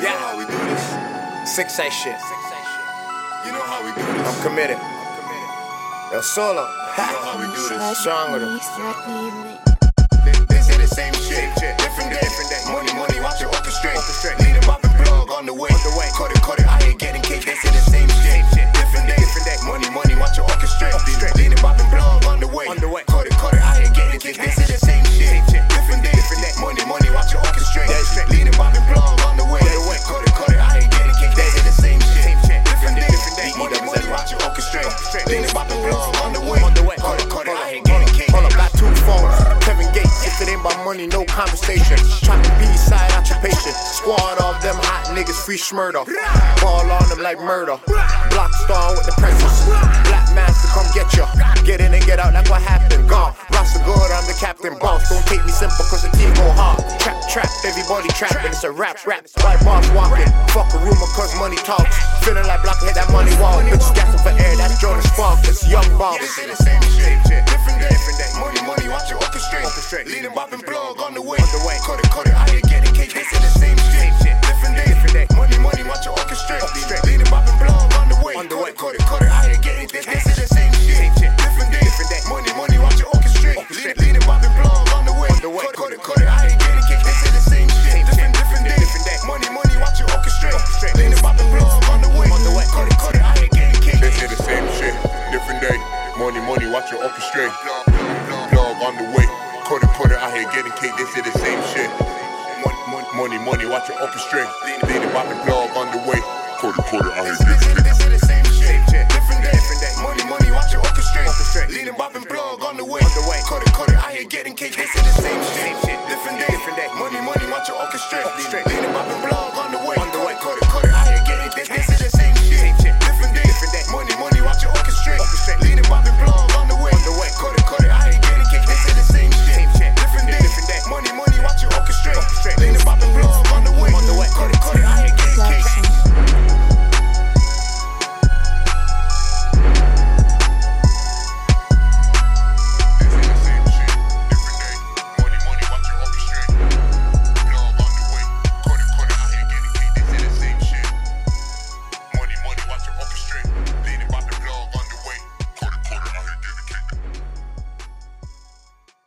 You know how we do this. Six A shit. You know how we do this. I'm committed. El Solo. You know how we do this. Stronger than. They say the same shit. Different conversation. Trying to be side occupation. Squad off them hot niggas, free Shmurda. Ball on them like murder. Block star with the presence. Black master, come get ya. Get in and get out, like what happened. Gone. Roster good, I'm the captain. Boss, don't take me simple, cause the team go hard. Trap, trap, everybody trapping. It's a rap, rap. YBoss walking. Fuck a rumor, cause money talks. Feeling like block, hit that money wall. Bitch gassing for air, that's Jonas Spark. It's young boss. Say the same. Different day. Corner porter out here getting cake, they say the same shit. Money, money, money, watch your upper string. Lady popping blow up on the way. Corner porter out here getting cake. Leading bopping blog on the way. On the getting cake. This is the same shit. Different day, different day. Money, money, watch your orchestra. Leading bopping blog.